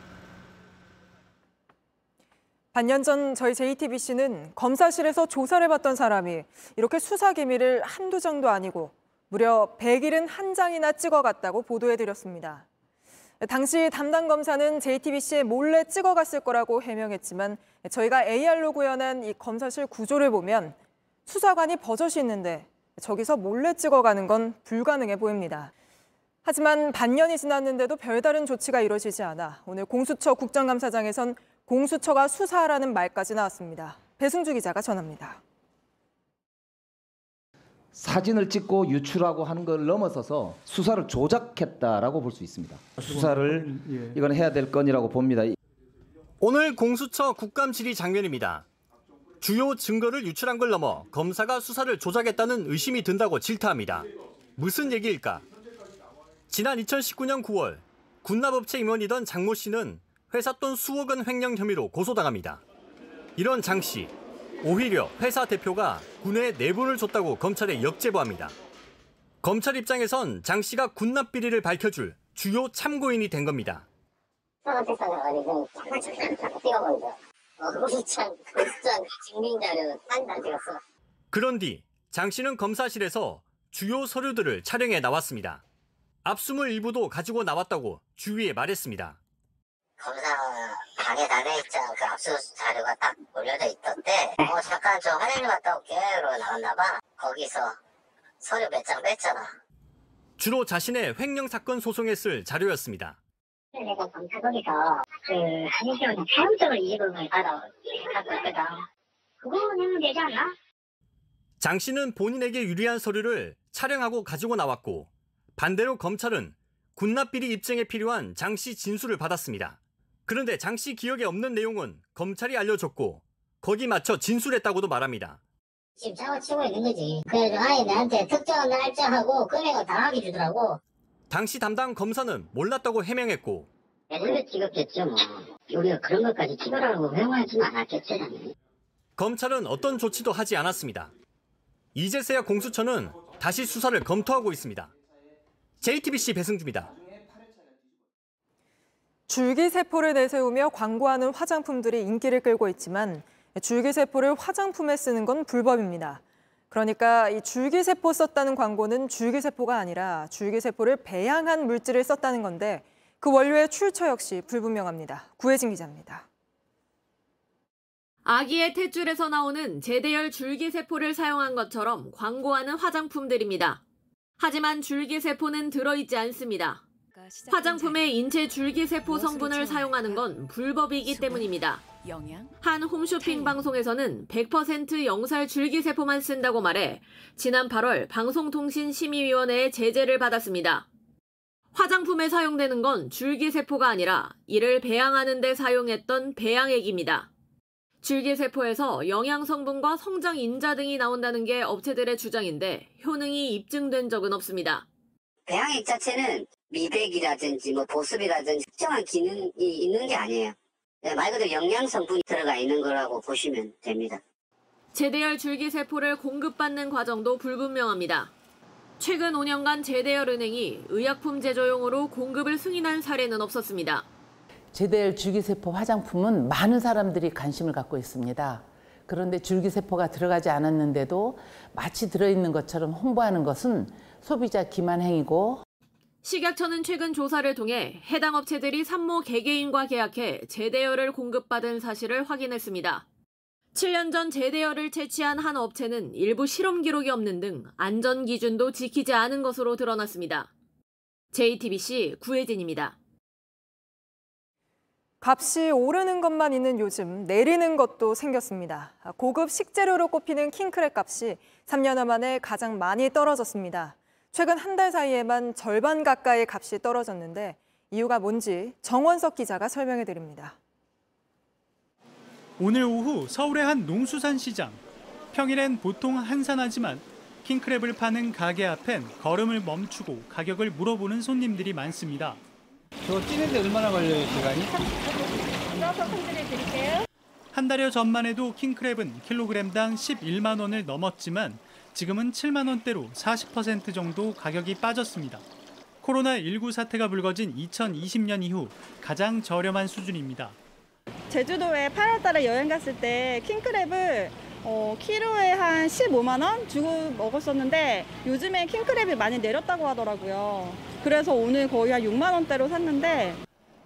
반년 전 저희 JTBC는 검사실에서 조사를 받던 사람이 이렇게 수사 기밀을 한두 장도 아니고 무려 100일은 한 장이나 찍어갔다고 보도해드렸습니다. 당시 담당 검사는 JTBC에 몰래 찍어갔을 거라고 해명했지만 저희가 AR로 구현한 이 검사실 구조를 보면 수사관이 버젓이 있는데 저기서 몰래 찍어가는 건 불가능해 보입니다. 하지만 반년이 지났는데도 별다른 조치가 이루어지지 않아 오늘 공수처 국정감사장에선 공수처가 수사하라는 말까지 나왔습니다. 배승주 기자가 전합니다. 사진을 찍고 유출하고 하는 걸 넘어서서 수사를 조작했다라고 볼 수 있습니다. 수사를 이건 해야 될 건이라고 봅니다. 오늘 공수처 국감질의 장면입니다. 주요 증거를 유출한 걸 넘어 검사가 수사를 조작했다는 의심이 든다고 질타합니다. 무슨 얘기일까? 지난 2019년 9월 군납업체 임원이던 장모 씨는 회사 돈 수억 원 횡령 혐의로 고소당합니다. 이런 장 씨, 오히려 회사 대표가 군에 내분을 줬다고 검찰에 역제보합니다. 검찰 입장에선 장 씨가 군납 비리를 밝혀줄 주요 참고인이 된 겁니다. 참, 참 증빙자료 한다 찍었어. 그런 뒤 장 씨는 검사실에서 주요 서류들을 촬영해 나왔습니다. 압수물 일부도 가지고 나왔다고 주위에 말했습니다. 검사 방에 다녀있자 그 압수 자료가 딱 올려져 있던데 어 잠깐 저 화장실 갔다 올게 그러고 나갔나 봐 거기서 서류 몇 장 뺐잖아 주로 자신의 횡령 사건 소송에 쓸 자료였습니다. 내가 검사 거기서 그 한의원에 사용적으로 이익을 받아 갖고 있거든 그거 내면 되지 않나? 장 씨는 본인에게 유리한 서류를 촬영하고 가지고 나왔고 반대로 검찰은 군납비리 입증에 필요한 장 씨 진술을 받았습니다. 그런데 장 씨 기억에 없는 내용은 검찰이 알려줬고 거기 맞춰 진술했다고도 말합니다. 지금 장어치고 있는 거지 그래서 아예 나한테 특정한 날짜하고 금액을 당하게 주더라고 당시 담당 검사는 몰랐다고 해명했고 애들도 찍었겠죠 뭐 우리가 그런 것까지 찍으라고 회원하지는 않았겠죠 당연히 검찰은 어떤 조치도 하지 않았습니다. 이제서야 공수처는 다시 수사를 검토하고 있습니다. JTBC 배승주입니다. 줄기세포를 내세우며 광고하는 화장품들이 인기를 끌고 있지만 줄기세포를 화장품에 쓰는 건 불법입니다. 그러니까 이 줄기세포 썼다는 광고는 줄기세포가 아니라 줄기세포를 배양한 물질을 썼다는 건데 그 원료의 출처 역시 불분명합니다. 구혜진 기자입니다. 아기의 탯줄에서 나오는 제대열 줄기세포를 사용한 것처럼 광고하는 화장품들입니다. 하지만 줄기세포는 들어있지 않습니다. 화장품에 인체 줄기세포 성분을 사용하는 건 불법이기 때문입니다. 한 홈쇼핑 방송에서는 100% 영살 줄기세포만 쓴다고 말해 지난 8월 방송통신심의위원회의 제재를 받았습니다. 화장품에 사용되는 건 줄기세포가 아니라 이를 배양하는 데 사용했던 배양액입니다. 줄기세포에서 영양성분과 성장 인자 등이 나온다는 게 업체들의 주장인데 효능이 입증된 적은 없습니다. 배양액 자체는 미백이라든지 뭐 보습이라든지 특정한 기능이 있는 게 아니에요 네, 말 그대로 영양 성분이 들어가 있는 거라고 보시면 됩니다. 제대열 줄기세포를 공급받는 과정도 불분명합니다. 최근 5년간 제대열 은행이 의약품 제조용으로 공급을 승인한 사례는 없었습니다. 제대열 줄기세포 화장품은 많은 사람들이 관심을 갖고 있습니다. 그런데 줄기세포가 들어가지 않았는데도 마치 들어있는 것처럼 홍보하는 것은 소비자 기만 행위고 식약처는 최근 조사를 통해 해당 업체들이 산모 개개인과 계약해 제대열을 공급받은 사실을 확인했습니다. 7년 전 제대열을 채취한 한 업체는 일부 실험 기록이 없는 등 안전 기준도 지키지 않은 것으로 드러났습니다. JTBC 구혜진입니다. 값이 오르는 것만 있는 요즘 내리는 것도 생겼습니다. 고급 식재료로 꼽히는 킹크랩 값이 3년 만에 가장 많이 떨어졌습니다. 최근 한 달 사이에만 절반 가까이 값이 떨어졌는데 이유가 뭔지 정원석 기자가 설명해 드립니다. 오늘 오후 서울의 한 농수산 시장. 평일엔 보통 한산하지만 킹크랩을 파는 가게 앞엔 걸음을 멈추고 가격을 물어보는 손님들이 많습니다. 저 찌는데 얼마나 걸려요, 시간이? 넣어서 손질해 드릴게요. 한 달여 전만 해도 킹크랩은 킬로그램당 11만 원을 넘었지만 지금은 7만 원대로 40% 정도 가격이 빠졌습니다. 코로나19 사태가 불거진 2020년 이후 가장 저렴한 수준입니다. 제주도에 8월 달에 여행 갔을 때 킹크랩을 어, 키로에 한 15만 원 주고 먹었었는데 요즘에 킹크랩이 많이 내렸다고 하더라고요. 그래서 오늘 거의 한 6만 원대로 샀는데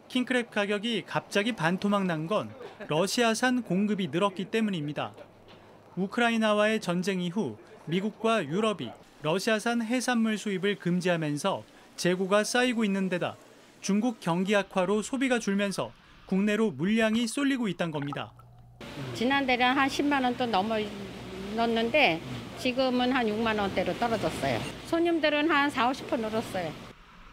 킹크랩 가격이 갑자기 반토막 난 건 러시아산 공급이 늘었기 때문입니다. 우크라이나와의 전쟁 이후 미국과 유럽이 러시아산 해산물 수입을 금지하면서 재고가 쌓이고 있는 데다 중국 경기 악화로 소비가 줄면서 국내로 물량이 쏠리고 있다는 겁니다. 지난달에는 한 10만 원 또 넘어 넣었는데 지금은 한 6만 원대로 떨어졌어요. 손님들은 한 4, 50% 늘었어요.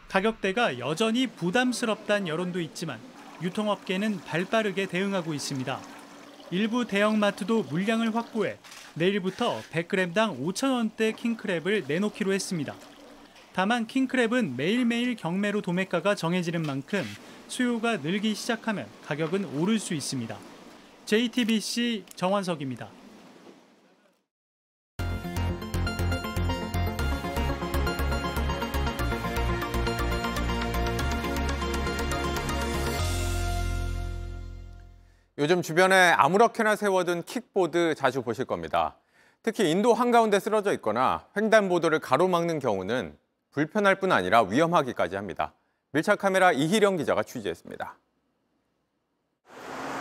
가격대가 여전히 부담스럽다는 여론도 있지만 유통업계는 발빠르게 대응하고 있습니다. 일부 대형마트도 물량을 확보해 내일부터 100g당 5,000원대 킹크랩을 내놓기로 했습니다. 다만 킹크랩은 매일매일 경매로 도매가가 정해지는 만큼 수요가 늘기 시작하면 가격은 오를 수 있습니다. JTBC 정환석입니다. 요즘 주변에 아무렇게나 세워둔 킥보드 자주 보실 겁니다. 특히 인도 한가운데 쓰러져 있거나 횡단보도를 가로막는 경우는 불편할 뿐 아니라 위험하기까지 합니다. 밀착 카메라 이희령 기자가 취재했습니다.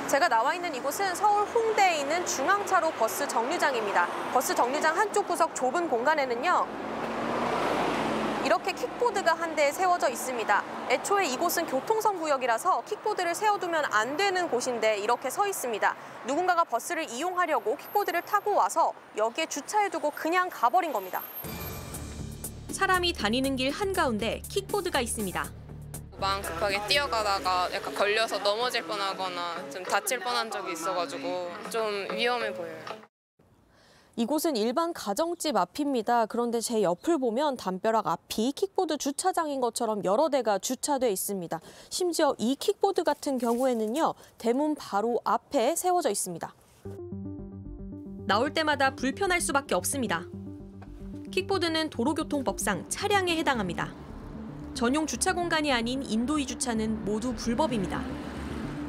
제가 나와 있는 이곳은 서울 홍대에 있는 중앙차로 버스 정류장입니다. 버스 정류장 한쪽 구석 좁은 공간에는요. 이렇게 킥보드가 한대 세워져 있습니다. 애초에 이곳은 교통섬 구역이라서 킥보드를 세워두면 안 되는 곳인데 이렇게 서 있습니다. 누군가가 버스를 이용하려고 킥보드를 타고 와서 여기에 주차해두고 그냥 가버린 겁니다. 사람이 다니는 길 한가운데 킥보드가 있습니다. 마음 급하게 뛰어가다가 약간 걸려서 넘어질 뻔하거나 좀 다칠 뻔한 적이 있어가지고 좀 위험해 보여요. 이곳은 일반 가정집 앞입니다. 그런데 제 옆을 보면 담벼락 앞이 킥보드 주차장인 것처럼 여러 대가 주차돼 있습니다. 심지어 이 킥보드 같은 경우에는요, 대문 바로 앞에 세워져 있습니다. 나올 때마다 불편할 수밖에 없습니다. 킥보드는 도로교통법상 차량에 해당합니다. 전용 주차 공간이 아닌 인도위 주차는 모두 불법입니다.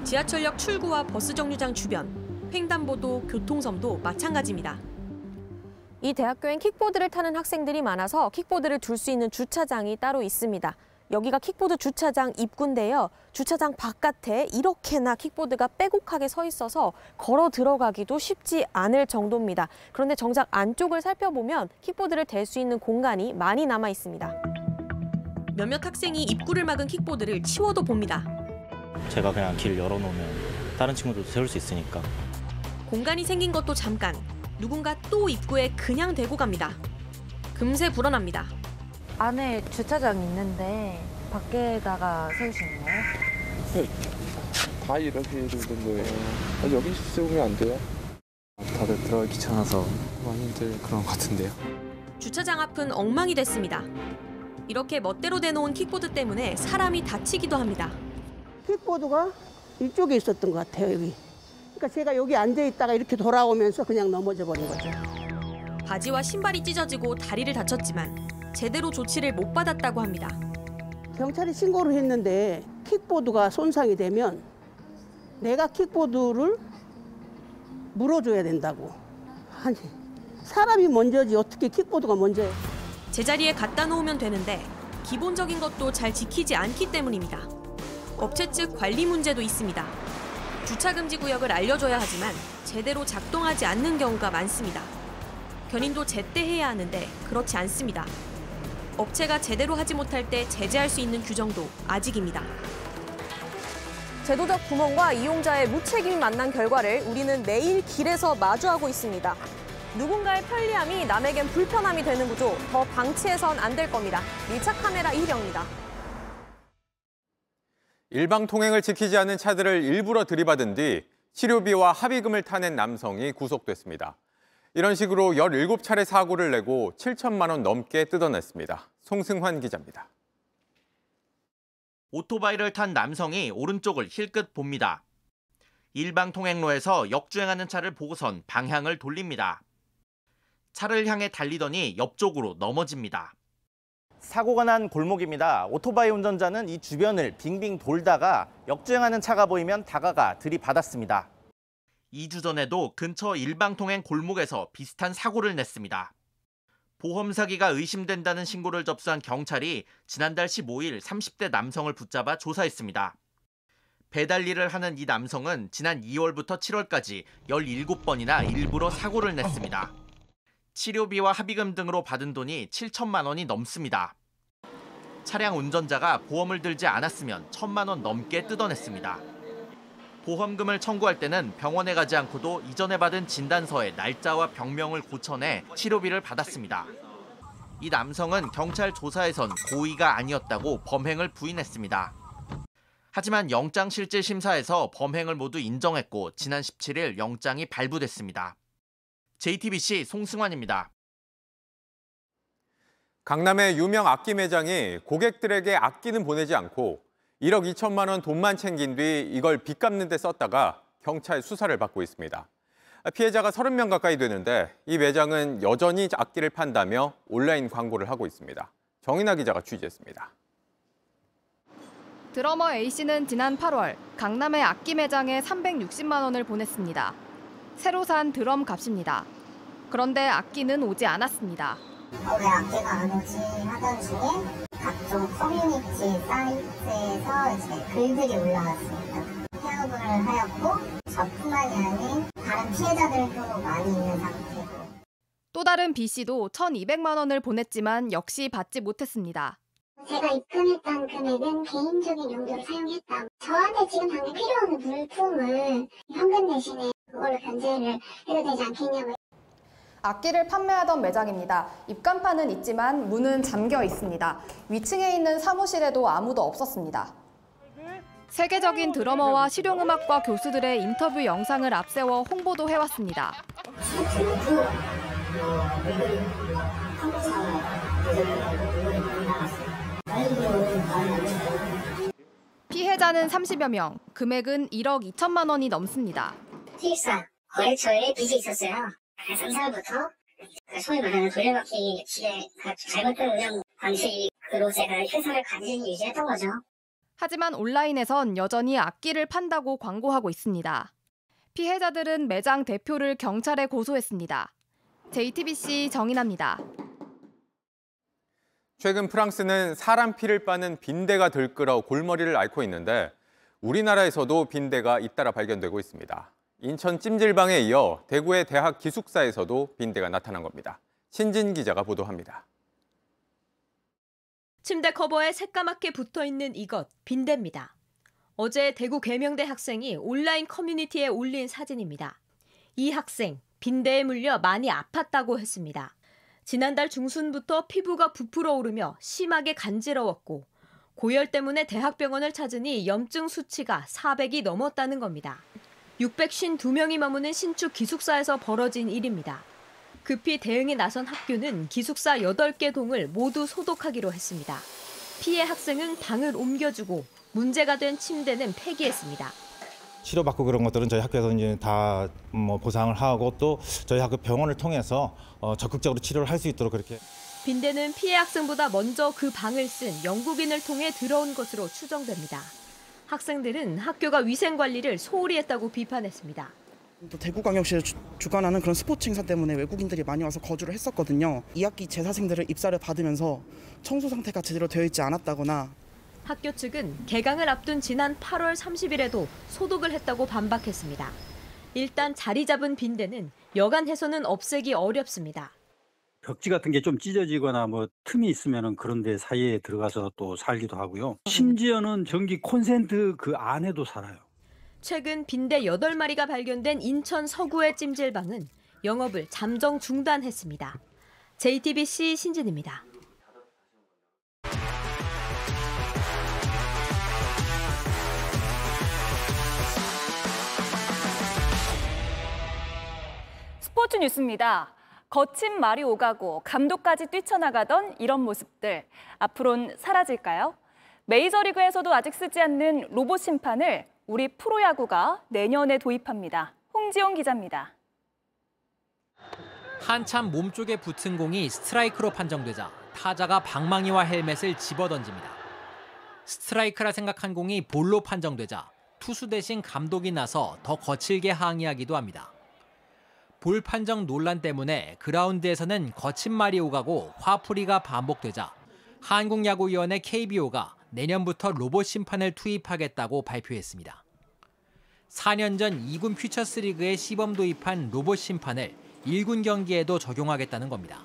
지하철역 출구와 버스 정류장 주변, 횡단보도, 교통섬도 마찬가지입니다. 이 대학교엔 킥보드를 타는 학생들이 많아서 킥보드를 둘 수 있는 주차장이 따로 있습니다. 여기가 킥보드 주차장 입구인데요. 주차장 바깥에 이렇게나 킥보드가 빼곡하게 서 있어서 걸어 들어가기도 쉽지 않을 정도입니다. 그런데 정작 안쪽을 살펴보면 킥보드를 댈 수 있는 공간이 많이 남아 있습니다. 몇몇 학생이 입구를 막은 킥보드를 치워도 봅니다. 제가 그냥 길 열어놓으면 다른 친구들도 세울 수 있으니까 공간이 생긴 것도 잠깐. 누군가 또 입구에 그냥 대고 갑니다. 금세 불어납니다. 안에 주차장 있는데 밖에다가 세우시는 거예요? 다 이렇게 되던데 아, 여기 세우면 안 돼요? 다들 들어가기 귀찮아서 많이들 그런 것 같은데요. 주차장 앞은 엉망이 됐습니다. 이렇게 멋대로 대놓은 킥보드 때문에 사람이 다치기도 합니다. 킥보드가 이쪽에 있었던 것 같아요, 여기. 그러니까 제가 여기 앉아 있다가 이렇게 돌아오면서 그냥 넘어져 버린 거죠. 바지와 신발이 찢어지고 다리를 다쳤지만 제대로 조치를 못 받았다고 합니다. 경찰에 신고를 했는데 킥보드가 손상이 되면 내가 킥보드를 물어줘야 된다고. 아니, 사람이 먼저지 어떻게 킥보드가 먼저예요. 제자리에 갖다 놓으면 되는데 기본적인 것도 잘 지키지 않기 때문입니다. 업체 측 관리 문제도 있습니다. 주차 금지 구역을 알려줘야 하지만 제대로 작동하지 않는 경우가 많습니다. 견인도 제때 해야 하는데 그렇지 않습니다. 업체가 제대로 하지 못할 때 제재할 수 있는 규정도 아직입니다. 제도적 구멍과 이용자의 무책임이 만난 결과를 우리는 매일 길에서 마주하고 있습니다. 누군가의 편리함이 남에겐 불편함이 되는 구조 더 방치해선 안 될 겁니다. 밀착 카메라 이희령입니다. 일방 통행을 지키지 않은 차들을 일부러 들이받은 뒤 치료비와 합의금을 타낸 남성이 구속됐습니다. 이런 식으로 17차례 사고를 내고 7천만 원 넘게 뜯어냈습니다. 송승환 기자입니다. 오토바이를 탄 남성이 오른쪽을 힐끗 봅니다. 일방 통행로에서 역주행하는 차를 보고선 방향을 돌립니다. 차를 향해 달리더니 옆쪽으로 넘어집니다. 사고가 난 골목입니다. 오토바이 운전자는 이 주변을 빙빙 돌다가 역주행하는 차가 보이면 다가가 들이받았습니다. 2주 전에도 근처 일방통행 골목에서 비슷한 사고를 냈습니다. 보험 사기가 의심된다는 신고를 접수한 경찰이 지난달 15일 30대 남성을 붙잡아 조사했습니다. 배달 일을 하는 이 남성은 지난 2월부터 7월까지 17번이나 일부러 사고를 냈습니다. 치료비와 합의금 등으로 받은 돈이 7천만 원이 넘습니다. 차량 운전자가 보험을 들지 않았으면 천만 원 넘게 뜯어냈습니다. 보험금을 청구할 때는 병원에 가지 않고도 이전에 받은 진단서에 날짜와 병명을 고쳐내 치료비를 받았습니다. 이 남성은 경찰 조사에선 고의가 아니었다고 범행을 부인했습니다. 하지만 영장실질심사에서 범행을 모두 인정했고 지난 17일 영장이 발부됐습니다. JTBC 송승환입니다. 강남의 유명 악기 매장이 고객들에게 악기는 보내지 않고 1억 2천만 원 돈만 챙긴 뒤 이걸 빚 갚는 데 썼다가 경찰 수사를 받고 있습니다. 피해자가 30명 가까이 되는데 이 매장은 여전히 악기를 판다며 온라인 광고를 하고 있습니다. 정인아 기자가 취재했습니다. 드러머 A씨는 지난 8월 강남의 악기 매장에 360만 원을 보냈습니다. 새로 산 드럼 값입니다. 그런데 악기는 오지 않았습니다. 어, 왜 악기가 안 오지 하던 중에 각종 커뮤니티 사이트에서 이제 글들이 올라왔습니다. 폐업을 하였고 저뿐만이 아닌 다른 피해자들도 많이 있는 상태고 또 다른 B씨도 1,200만 원을 보냈지만 역시 받지 못했습니다. 제가 입금했던 금액은 개인적인 용도로 사용했다. 저한테 지금 당장 필요한 물품을 현금 대신에 그걸로 변제를 해도 되지 않겠냐고 악기를 판매하던 매장입니다. 입간판은 있지만 문은 잠겨 있습니다. 위층에 있는 사무실에도 아무도 없었습니다. 세계적인 드러머와 실용음악과 교수들의 인터뷰 영상을 앞세워 홍보도 해왔습니다. 피해자는 30여 명, 금액은 1억 2천만 원이 넘습니다. 수입사 거래처에 빚이 있었어요. 그래서 3사부터 그 소위 말하는 돌려받기 기대 잘못된 운영 방식으로 제가 회사를 간신히 유지했던 거죠. 하지만 온라인에선 여전히 악기를 판다고 광고하고 있습니다. 피해자들은 매장 대표를 경찰에 고소했습니다. JTBC 정인아입니다. 최근 프랑스는 사람 피를 빠는 빈대가 들끓어 골머리를 앓고 있는데 우리나라에서도 빈대가 잇따라 발견되고 있습니다. 인천 찜질방에 이어 대구의 대학 기숙사에서도 빈대가 나타난 겁니다. 신진 기자가 보도합니다. 침대 커버에 새까맣게 붙어 있는 이것, 빈대입니다. 어제 대구 계명대 학생이 온라인 커뮤니티에 올린 사진입니다. 이 학생, 빈대에 물려 많이 아팠다고 했습니다. 지난달 중순부터 피부가 부풀어 오르며 심하게 간지러웠고 고열 때문에 대학병원을 찾으니 염증 수치가 400이 넘었다는 겁니다. 652명이 머무는 신축 기숙사에서 벌어진 일입니다. 급히 대응에 나선 학교는 기숙사 8개 동을 모두 소독하기로 했습니다. 피해 학생은 방을 옮겨주고 문제가 된 침대는 폐기했습니다. 치료받고 그런 것들은 저희 학교에서 이제 다 뭐 보상을 하고 또 저희 학교 병원을 통해서 어, 적극적으로 치료를 할 수 있도록 그렇게 빈대는 피해 학생보다 먼저 그 방을 쓴 영국인을 통해 들어온 것으로 추정됩니다. 학생들은 학교가 위생 관리를 소홀히 했다고 비판했습니다. 또 대구광역시를 주, 주관하는 그런 스포츠 행사 때문에 외국인들이 많이 와서 거주를 했었거든요. 2학기 재사생들을 입사를 받으면서 청소 상태가 제대로 되어 있지 않았다거나 학교 측은 개강을 앞둔 지난 8월 30일에도 소독을 했다고 반박했습니다. 일단 자리 잡은 빈대는 여간 해소는 없애기 어렵습니다. 벽지 같은 게 좀 찢어지거나 뭐 틈이 있으면은 그런 데 사이에 들어가서 또 살기도 하고요. 심지어는 전기 콘센트 그 안에도 살아요. 최근 빈대 8마리가 발견된 인천 서구의 찜질방은 영업을 잠정 중단했습니다. JTBC 신진입니다. 스포츠 뉴스입니다. 거친 말이 오가고 감독까지 뛰쳐나가던 이런 모습들 앞으론 사라질까요? 메이저리그에서도 아직 쓰지 않는 로봇 심판을 우리 프로야구가 내년에 도입합니다. 홍지용 기자입니다. 한참 몸쪽에 붙은 공이 스트라이크로 판정되자 타자가 방망이와 헬멧을 집어던집니다. 스트라이크라 생각한 공이 볼로 판정되자 투수 대신 감독이 나서 더 거칠게 항의하기도 합니다. 볼 판정 논란 때문에 그라운드에서는 거친 말이 오가고 화풀이가 반복되자 한국야구위원회 KBO가 내년부터 로봇 심판을 투입하겠다고 발표했습니다. 4년 전 2군 퓨처스리그에 시범 도입한 로봇 심판을 1군 경기에도 적용하겠다는 겁니다.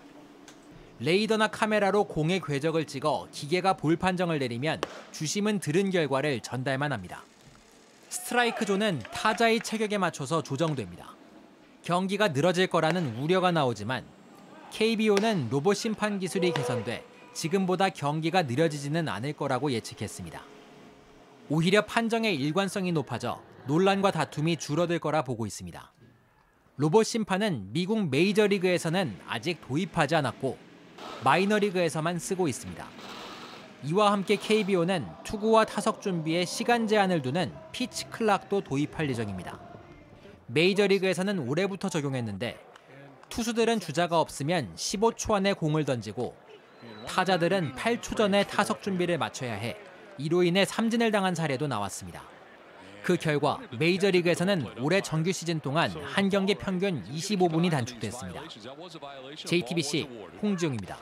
레이더나 카메라로 공의 궤적을 찍어 기계가 볼 판정을 내리면 주심은 들은 결과를 전달만 합니다. 스트라이크 존은 타자의 체격에 맞춰서 조정됩니다. 경기가 늘어질 거라는 우려가 나오지만 KBO는 로봇 심판 기술이 개선돼 지금보다 경기가 느려지지는 않을 거라고 예측했습니다. 오히려 판정의 일관성이 높아져 논란과 다툼이 줄어들 거라 보고 있습니다. 로봇 심판은 미국 메이저리그에서는 아직 도입하지 않았고 마이너리그에서만 쓰고 있습니다. 이와 함께 KBO는 투구와 타석 준비에 시간 제한을 두는 피치 클락도 도입할 예정입니다. 메이저리그에서는 올해부터 적용했는데 투수들은 주자가 없으면 15초 안에 공을 던지고 타자들은 8초 전에 타석 준비를 마쳐야 해 이로 인해 삼진을 당한 사례도 나왔습니다. 그 결과 메이저리그에서는 올해 정규 시즌 동안 한 경기 평균 25분이 단축됐습니다. JTBC 홍지용입니다.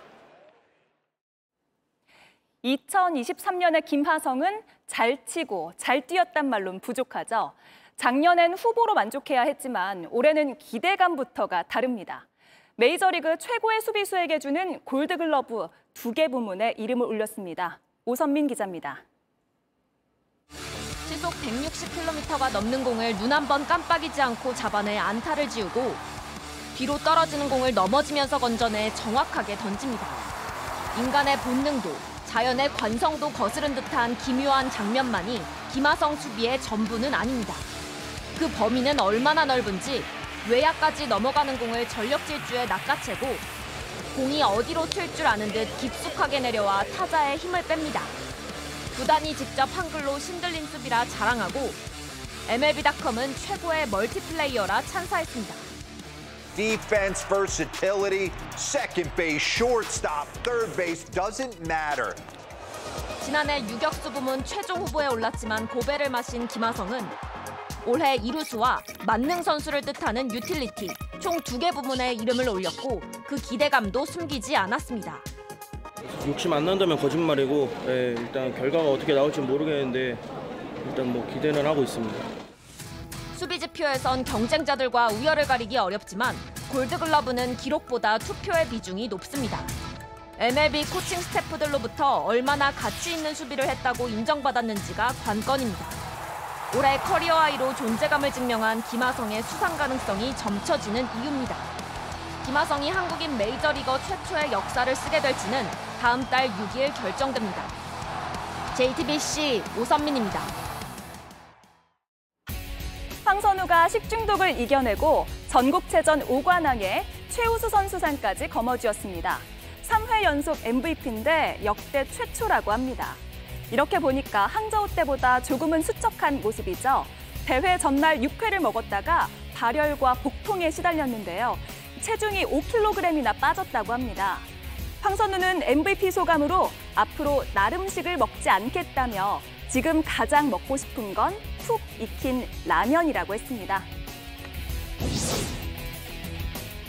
2023년의 김하성은 잘 치고 잘 뛰었단 말론 부족하죠. 작년엔 후보로 만족해야 했지만 올해는 기대감부터가 다릅니다. 메이저리그 최고의 수비수에게 주는 골드글러브 두 개 부문에 이름을 올렸습니다. 오선민 기자입니다. 시속 160km가 넘는 공을 눈 한 번 깜빡이지 않고 잡아내 안타를 지우고 뒤로 떨어지는 공을 넘어지면서 건져내 정확하게 던집니다. 인간의 본능도 자연의 관성도 거스른 듯한 기묘한 장면만이 김하성 수비의 전부는 아닙니다. 그 범위는 얼마나 넓은지 외야까지 넘어가는 공을 전력 질주에 낚아채고 공이 어디로 튈 줄 아는 듯 깊숙하게 내려와 타자의 힘을 뺍니다. 구단이 직접 한글로 신들린 수비라 자랑하고 MLB.com은 최고의 멀티플레이어라 찬사했습니다. Defense versatility, second base, shortstop, third base doesn't matter. 지난해 유격수 부문 최종 후보에 올랐지만 고배를 마신 김하성은 올해 이루수와 만능 선수를 뜻하는 유틸리티 총 두 개 부문에 이름을 올렸고 그 기대감도 숨기지 않았습니다. 욕심 안 난다면 거짓말이고 예, 일단 결과가 어떻게 나올지 모르겠는데 일단 뭐 기대는 하고 있습니다. 수비 지표에선 경쟁자들과 우열을 가리기 어렵지만 골드글러브는 기록보다 투표의 비중이 높습니다. MLB 코칭 스태프들로부터 얼마나 가치 있는 수비를 했다고 인정받았는지가 관건입니다. 올해 career high로 존재감을 증명한 김하성의 수상 가능성이 점쳐지는 이유입니다. 김하성이 한국인 메이저리거 최초의 역사를 쓰게 될지는 다음 달 6일 결정됩니다. JTBC 오선민입니다. 황선우가 식중독을 이겨내고 전국체전 5관왕에 최우수 선수상까지 거머쥐었습니다. 3회 연속 MVP인데 역대 최초라고 합니다. 이렇게 보니까 항저우 때보다 조금은 수척한 모습이죠. 대회 전날 6회를 먹었다가 발열과 복통에 시달렸는데요. 체중이 5kg이나 빠졌다고 합니다. 황선우는 MVP 소감으로 앞으로 나름식을 먹지 않겠다며 지금 가장 먹고 싶은 건 푹 익힌 라면이라고 했습니다.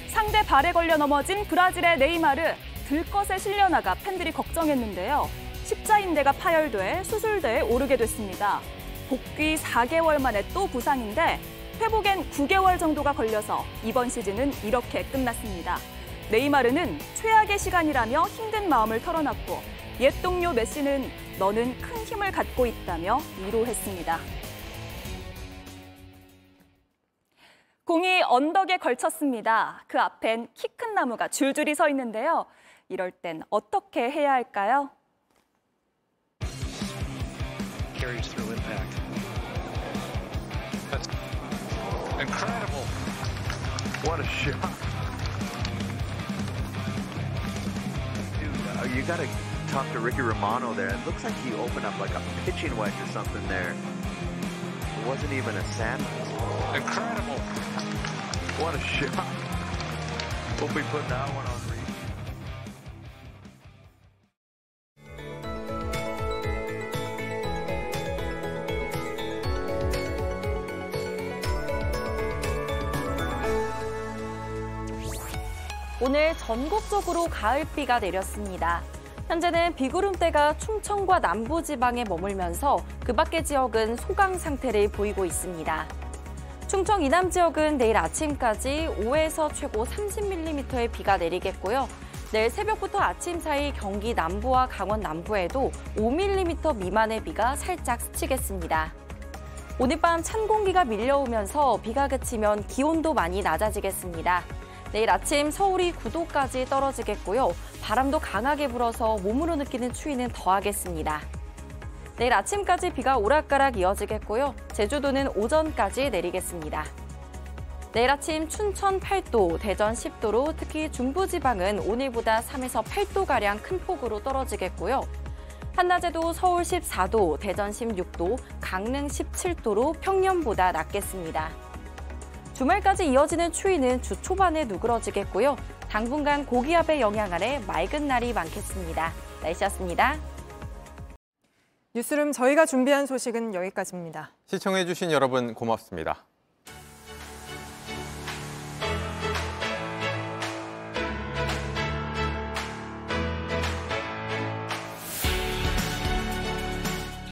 상대 발에 걸려 넘어진 브라질의 네이마르 들것에 실려나가 팬들이 걱정했는데요. 십자인대가 파열돼 수술대에 오르게 됐습니다. 복귀 4개월 만에 또 부상인데 회복엔 9개월 정도가 걸려서 이번 시즌은 이렇게 끝났습니다. 네이마르는 최악의 시간이라며 힘든 마음을 털어놨고 옛 동료 메시는 너는 큰 힘을 갖고 있다며 위로했습니다. 공이 언덕에 걸쳤습니다. 그 앞엔 키 큰 나무가 줄줄이 서 있는데요. 이럴 땐 어떻게 해야 할까요? Carries through impact. That's incredible. What a shot. Dude, uh, you got to talk to Ricky Romano there. It looks like he opened up like a pitching wedge or something there. It wasn't even a sand. Incredible. What a shot. We'll be putting that one on 오늘 전국적으로 가을비가 내렸습니다. 현재는 비구름대가 충청과 남부 지방에 머물면서 그 밖의 지역은 소강 상태를 보이고 있습니다. 충청 이남 지역은 내일 아침까지 5에서 최고 30mm의 비가 내리겠고요. 내일 새벽부터 아침 사이 경기 남부와 강원 남부에도 5mm 미만의 비가 살짝 스치겠습니다. 오늘 밤 찬 공기가 밀려오면서 비가 그치면 기온도 많이 낮아지겠습니다. 내일 아침 서울이 9도까지 떨어지겠고요. 바람도 강하게 불어서 몸으로 느끼는 추위는 더하겠습니다. 내일 아침까지 비가 오락가락 이어지겠고요. 제주도는 오전까지 내리겠습니다. 내일 아침 춘천 8도, 대전 10도로 특히 중부지방은 오늘보다 3에서 8도가량 큰 폭으로 떨어지겠고요. 한낮에도 서울 14도, 대전 16도, 강릉 17도로 평년보다 낮겠습니다. 주말까지 이어지는 추위는 주 초반에 누그러지겠고요. 당분간 고기압의 영향 아래 맑은 날이 많겠습니다. 날씨였습니다. 뉴스룸 저희가 준비한 소식은 여기까지입니다. 시청해주신 여러분 고맙습니다.